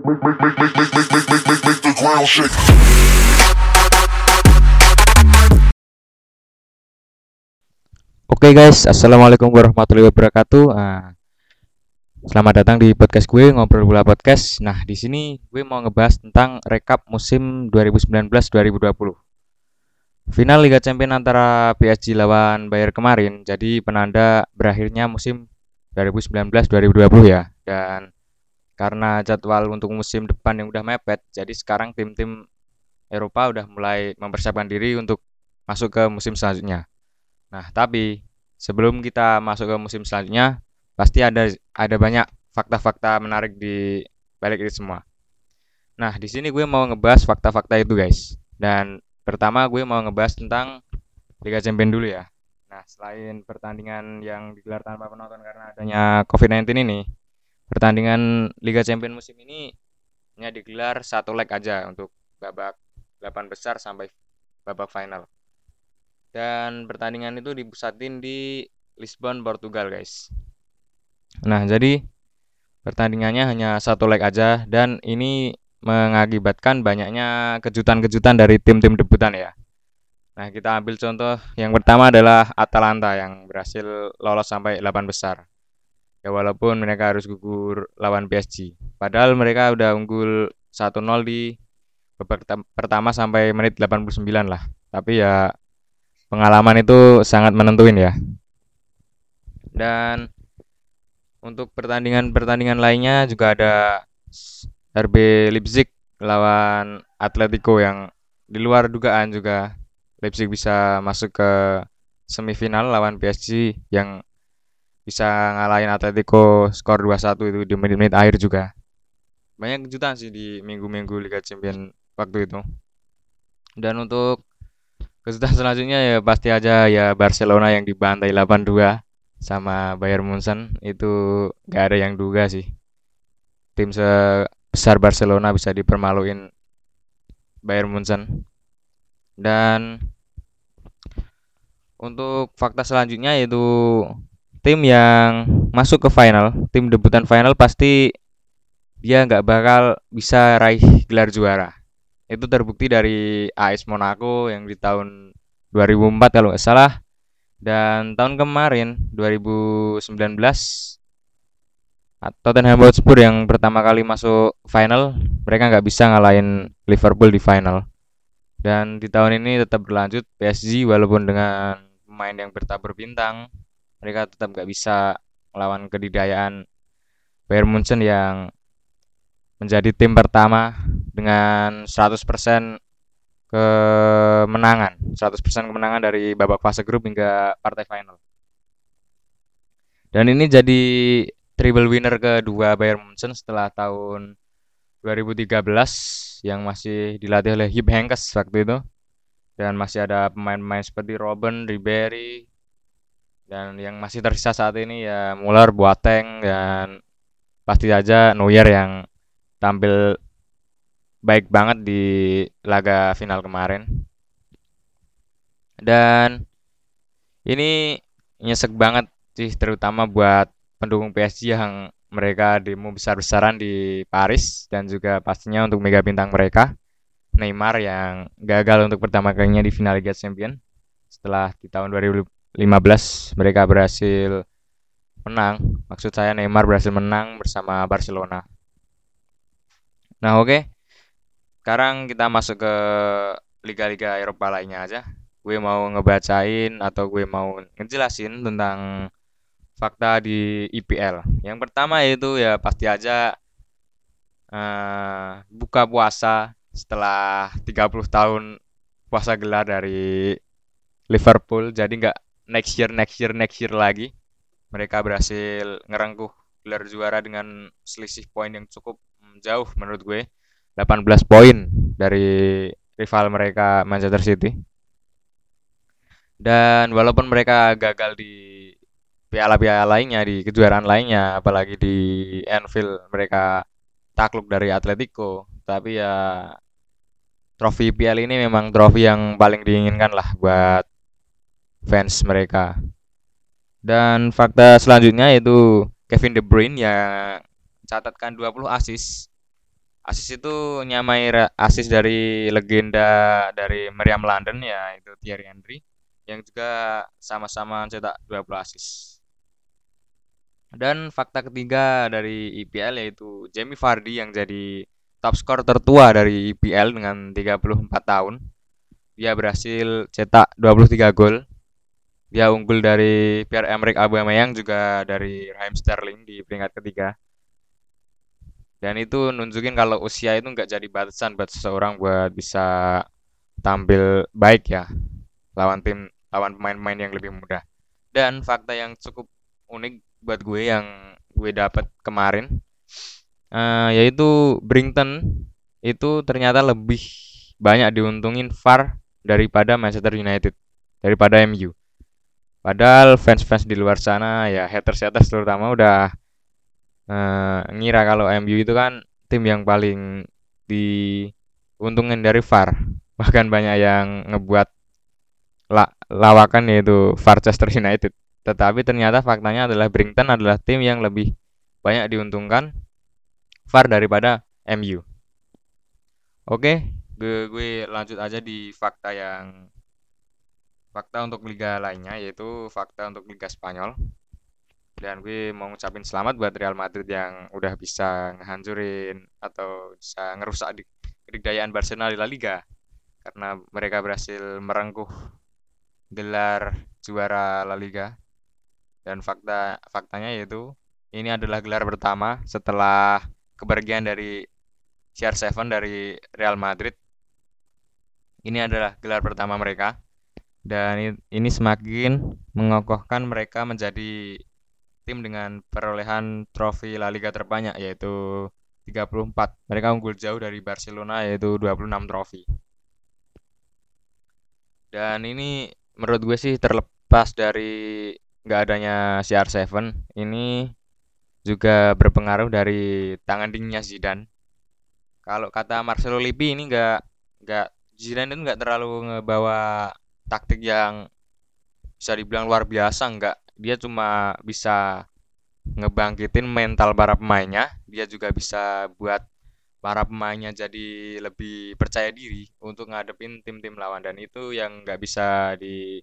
Oke guys, assalamualaikum warahmatullahi wabarakatuh. Nah, selamat datang di podcast gue ngobrol bola podcast. Nah, di sini gue mau ngebahas tentang rekap musim 2019-2020. Final Liga Champions antara PSG lawan Bayern kemarin jadi penanda berakhirnya musim 2019-2020 ya. Dan karena jadwal untuk musim depan yang udah mepet, jadi sekarang tim-tim Eropa udah mulai mempersiapkan diri untuk masuk ke musim selanjutnya. Nah, tapi sebelum kita masuk ke musim selanjutnya, pasti ada ada banyak fakta-fakta menarik di balik itu semua. Nah, di sini gue mau ngebahas fakta-fakta itu, guys. Dan pertama gue mau ngebahas tentang Liga Champions dulu ya. Nah, selain pertandingan yang digelar tanpa penonton karena adanya COVID-19 ini, pertandingan Liga Champions musim ini hanya digelar satu leg aja untuk babak 8 besar sampai babak final dan pertandingan itu dipusatin di Lisbon, Portugal, guys. Nah, jadi pertandingannya hanya satu leg aja dan ini mengakibatkan banyaknya kejutan-kejutan dari tim-tim debutan ya. Nah, kita ambil contoh yang pertama adalah Atalanta yang berhasil lolos sampai 8 besar. Ya walaupun mereka harus gugur lawan PSG. Padahal mereka udah unggul 1-0 di pertama sampai menit 89 lah. Tapi ya pengalaman itu sangat menentuin ya. Dan untuk pertandingan-pertandingan lainnya juga ada RB Leipzig lawan Atletico yang di luar dugaan juga Leipzig bisa masuk ke semifinal lawan PSG yang bisa ngalahin Atletico skor 2-1 itu di menit-menit akhir juga. Banyak kejutan sih di minggu-minggu Liga Champions waktu itu. Dan untuk Kejutan selanjutnya ya pasti aja ya Barcelona yang dibantai 8-2 sama Bayern Munchen itu gak ada yang duga sih. Tim sebesar Barcelona bisa dipermaluin Bayern Munchen. Dan untuk fakta selanjutnya yaitu tim yang masuk ke final, tim debutan final pasti dia nggak bakal bisa raih gelar juara. Itu terbukti dari AS Monaco yang di tahun 2004 kalau nggak salah. Dan tahun kemarin 2019 Tottenham Hotspur yang pertama kali masuk final mereka nggak bisa ngalahin Liverpool di final. Dan di tahun ini tetap berlanjut PSG walaupun dengan pemain yang bertabur bintang mereka tetap nggak bisa melawan kedidayaan Bayern Munchen yang menjadi tim pertama dengan 100% kemenangan, 100% kemenangan dari babak fase grup hingga partai final. Dan ini jadi triple winner kedua Bayern Munchen setelah tahun 2013 yang masih dilatih oleh Hip Henkes waktu itu. Dan masih ada pemain-pemain seperti Robben, Ribery, dan yang masih tersisa saat ini ya Muller, Boateng, dan pasti aja Neuer yang tampil baik banget di laga final kemarin. Dan ini nyesek banget sih terutama buat pendukung PSG yang mereka demo besar-besaran di Paris dan juga pastinya untuk mega bintang mereka Neymar yang gagal untuk pertama kalinya di final Liga Champions setelah di tahun 2015 mereka berhasil menang. Maksud saya Neymar berhasil menang bersama Barcelona. Nah oke. Okay sekarang kita masuk ke liga-liga Eropa lainnya aja. Gue mau ngebacain atau gue mau ngejelasin tentang fakta di IPL yang pertama itu ya pasti aja uh, buka puasa setelah 30 tahun puasa gelar dari Liverpool. Jadi nggak next year next year next year lagi mereka berhasil ngerengkuh gelar juara dengan selisih poin yang cukup mm, jauh menurut gue 18 poin dari rival mereka Manchester City. Dan walaupun mereka gagal di piala-piala lainnya, di kejuaraan lainnya, apalagi di Anfield mereka takluk dari Atletico, tapi ya trofi piala ini memang trofi yang paling diinginkan lah buat fans mereka. Dan fakta selanjutnya yaitu Kevin De Bruyne yang catatkan 20 assist Asis itu nyamai asis dari legenda dari Meriam London ya itu Thierry Henry yang juga sama-sama cetak 20 asis. Dan fakta ketiga dari IPL yaitu Jamie Vardy yang jadi top skor tertua dari IPL dengan 34 tahun. Dia berhasil cetak 23 gol. Dia unggul dari Pierre-Emerick Aubameyang juga dari Raheem Sterling di peringkat ketiga. Dan itu nunjukin kalau usia itu nggak jadi batasan buat seseorang buat bisa tampil baik ya lawan tim lawan pemain-pemain yang lebih muda. Dan fakta yang cukup unik buat gue yang gue dapat kemarin uh, yaitu Brington itu ternyata lebih banyak diuntungin VAR daripada Manchester United daripada MU. Padahal fans-fans di luar sana ya haters-haters terutama udah uh, ngira kalau MU itu kan tim yang paling diuntungin dari VAR. Bahkan banyak yang ngebuat la lawakan yaitu Manchester United. Tetapi ternyata faktanya adalah Brighton adalah tim yang lebih banyak diuntungkan VAR daripada MU. Oke, gue, gue lanjut aja di fakta yang fakta untuk liga lainnya yaitu fakta untuk liga Spanyol. Dan gue mau ngucapin selamat buat Real Madrid yang udah bisa ngehancurin atau bisa ngerusak di kedikdayaan Barcelona di La Liga karena mereka berhasil merengkuh gelar juara La Liga dan fakta faktanya yaitu ini adalah gelar pertama setelah kepergian dari CR7 dari Real Madrid. Ini adalah gelar pertama mereka dan ini semakin mengokohkan mereka menjadi tim dengan perolehan trofi La Liga terbanyak yaitu 34. Mereka unggul jauh dari Barcelona yaitu 26 trofi. Dan ini menurut gue sih terlepas dari nggak adanya CR7 ini juga berpengaruh dari tangan dinginnya Zidane. Kalau kata Marcelo Lippi ini nggak nggak Zidane itu nggak terlalu ngebawa taktik yang bisa dibilang luar biasa nggak dia cuma bisa ngebangkitin mental para pemainnya dia juga bisa buat para pemainnya jadi lebih percaya diri untuk ngadepin tim-tim lawan dan itu yang nggak bisa di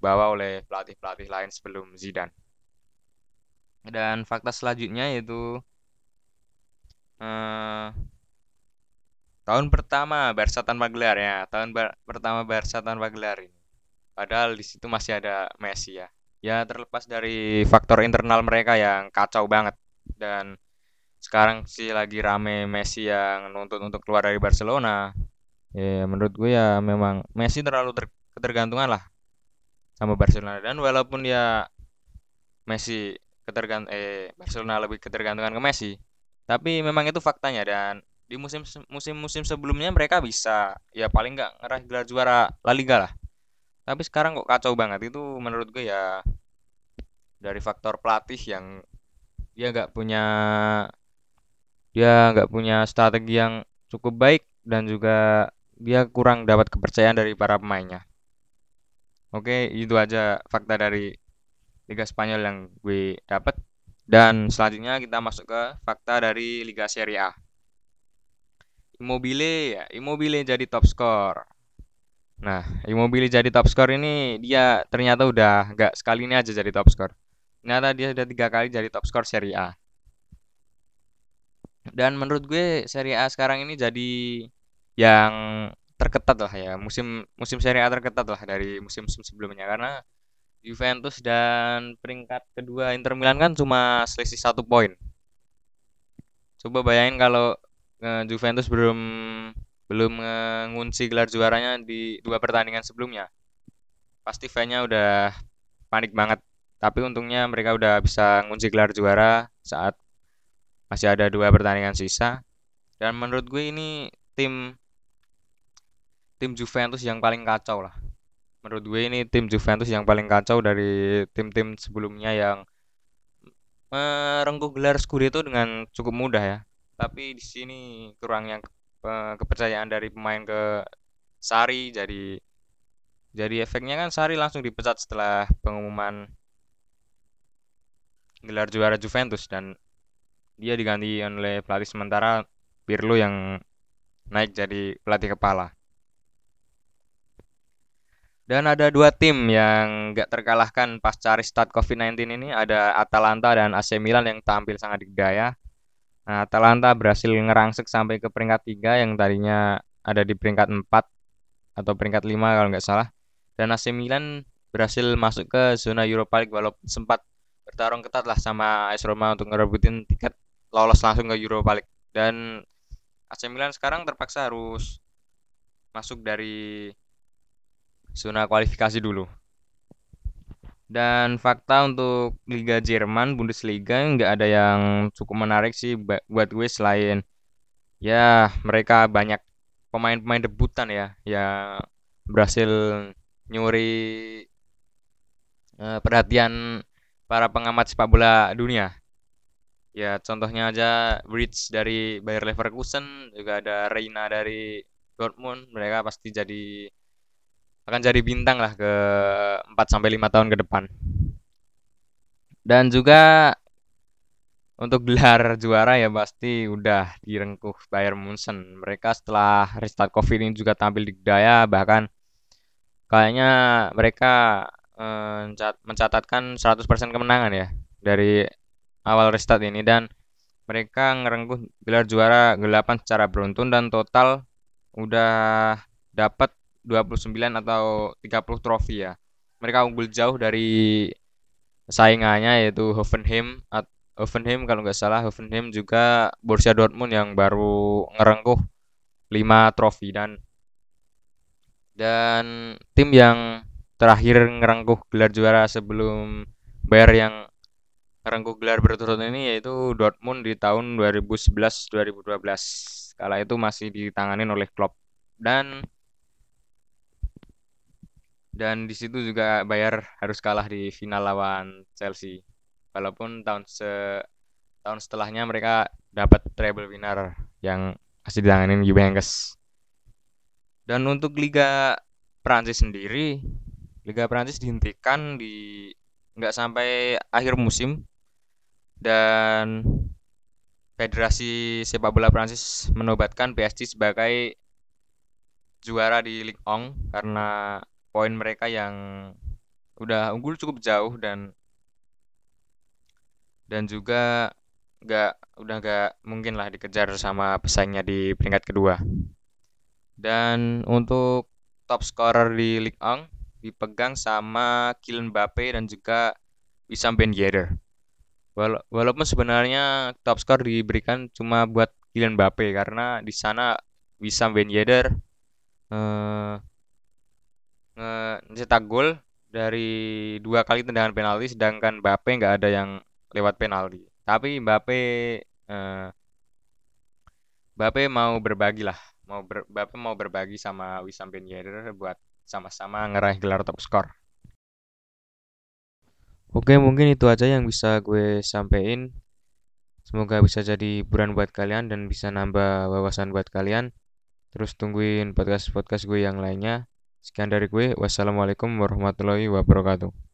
dibawa oleh pelatih-pelatih lain sebelum Zidane. Dan fakta selanjutnya yaitu eh, tahun pertama Barca tanpa gelar ya, tahun pertama Barca tanpa gelar ini. Padahal di situ masih ada Messi ya. Ya terlepas dari faktor internal mereka yang kacau banget dan sekarang sih lagi rame Messi yang nuntut untuk keluar dari Barcelona. Ya menurut gue ya memang Messi terlalu ter ketergantungan lah sama Barcelona dan walaupun ya Messi ketergant eh Barcelona lebih ketergantungan ke Messi tapi memang itu faktanya dan di musim musim musim sebelumnya mereka bisa ya paling nggak ngeraih gelar juara La Liga lah tapi sekarang kok kacau banget itu menurut gue ya dari faktor pelatih yang dia nggak punya dia nggak punya strategi yang cukup baik dan juga dia kurang dapat kepercayaan dari para pemainnya Oke, itu aja fakta dari Liga Spanyol yang gue dapat. Dan selanjutnya kita masuk ke fakta dari Liga Serie A. Immobile ya, Immobile jadi top skor. Nah, Immobile jadi top skor ini dia ternyata udah nggak sekali ini aja jadi top skor. Ternyata dia sudah tiga kali jadi top skor Serie A. Dan menurut gue Serie A sekarang ini jadi yang terketat lah ya musim musim Serie A terketat lah dari musim-musim sebelumnya karena Juventus dan peringkat kedua Inter Milan kan cuma selisih satu poin. Coba bayangin kalau uh, Juventus belum belum ngunci gelar juaranya di dua pertandingan sebelumnya. Pasti fansnya udah panik banget. Tapi untungnya mereka udah bisa ngunci gelar juara saat masih ada dua pertandingan sisa. Dan menurut gue ini tim tim Juventus yang paling kacau lah. Menurut gue ini tim Juventus yang paling kacau dari tim-tim sebelumnya yang merengkuh gelar Scudetto dengan cukup mudah ya. Tapi di sini kurangnya kepercayaan dari pemain ke Sari jadi jadi efeknya kan Sari langsung dipecat setelah pengumuman gelar juara Juventus dan dia diganti oleh pelatih sementara Pirlo yang naik jadi pelatih kepala. Dan ada dua tim yang gak terkalahkan pasca restart COVID-19 ini, ada Atalanta dan AC Milan yang tampil sangat digaya. Nah, Atalanta berhasil ngerangsek sampai ke peringkat 3 yang tadinya ada di peringkat 4 atau peringkat 5 kalau nggak salah. Dan AC Milan berhasil masuk ke zona Europa League walaupun sempat bertarung ketat lah sama AS Roma untuk ngerebutin tiket lolos langsung ke Europa League. Dan AC Milan sekarang terpaksa harus masuk dari zona kualifikasi dulu. Dan fakta untuk Liga Jerman Bundesliga nggak ada yang cukup menarik sih buat gue selain ya mereka banyak pemain-pemain debutan ya yang berhasil nyuri uh, perhatian para pengamat sepak bola dunia. Ya contohnya aja Rich dari Bayer Leverkusen, juga ada Reina dari Dortmund. Mereka pasti jadi akan jadi bintang lah ke 4 sampai 5 tahun ke depan. Dan juga untuk gelar juara ya pasti udah direngkuh Bayern Munchen. Mereka setelah restart Covid ini juga tampil di daya bahkan kayaknya mereka eh, mencatatkan 100% kemenangan ya dari awal restart ini dan mereka ngerengkuh gelar juara 8 secara beruntun dan total udah dapat 29 atau 30 trofi ya. Mereka unggul jauh dari saingannya yaitu Hoffenheim Hoffenheim kalau nggak salah. Hoffenheim juga Borussia Dortmund yang baru ngerengkuh 5 trofi dan dan tim yang terakhir ngerengkuh gelar juara sebelum Bayern yang ngerengkuh gelar berturut ini yaitu Dortmund di tahun 2011-2012 kala itu masih ditanganin oleh Klopp. Dan dan di situ juga Bayar harus kalah di final lawan Chelsea. Walaupun tahun se tahun setelahnya mereka dapat treble winner yang masih ditanganin Juventus dan untuk Liga Prancis sendiri Liga Prancis dihentikan di nggak sampai akhir musim. Dan Federasi Sepak Bola Prancis menobatkan PSG sebagai juara di Ligue 1 karena poin mereka yang udah unggul cukup jauh dan dan juga nggak udah nggak mungkin lah dikejar sama pesaingnya di peringkat kedua. Dan untuk top scorer di Ligue 1 dipegang sama Kylian Mbappe dan juga Wissam Ben Yedder. Wala walaupun sebenarnya top skor diberikan cuma buat Kylian Mbappe karena di sana Wissam Ben Yedder eh, ncetak gol dari dua kali tendangan penalti sedangkan Mbappe nggak ada yang lewat penalti. Tapi Mbappe eh, Mbappe mau berbagi lah, mau ber, Mbappe mau berbagi sama Wissam Ben Yedder buat sama-sama ngeraih gelar top skor. Oke, mungkin itu aja yang bisa gue sampein. Semoga bisa jadi hiburan buat kalian dan bisa nambah wawasan buat kalian. Terus tungguin podcast-podcast gue yang lainnya. Sekian dari gue. Wassalamualaikum warahmatullahi wabarakatuh.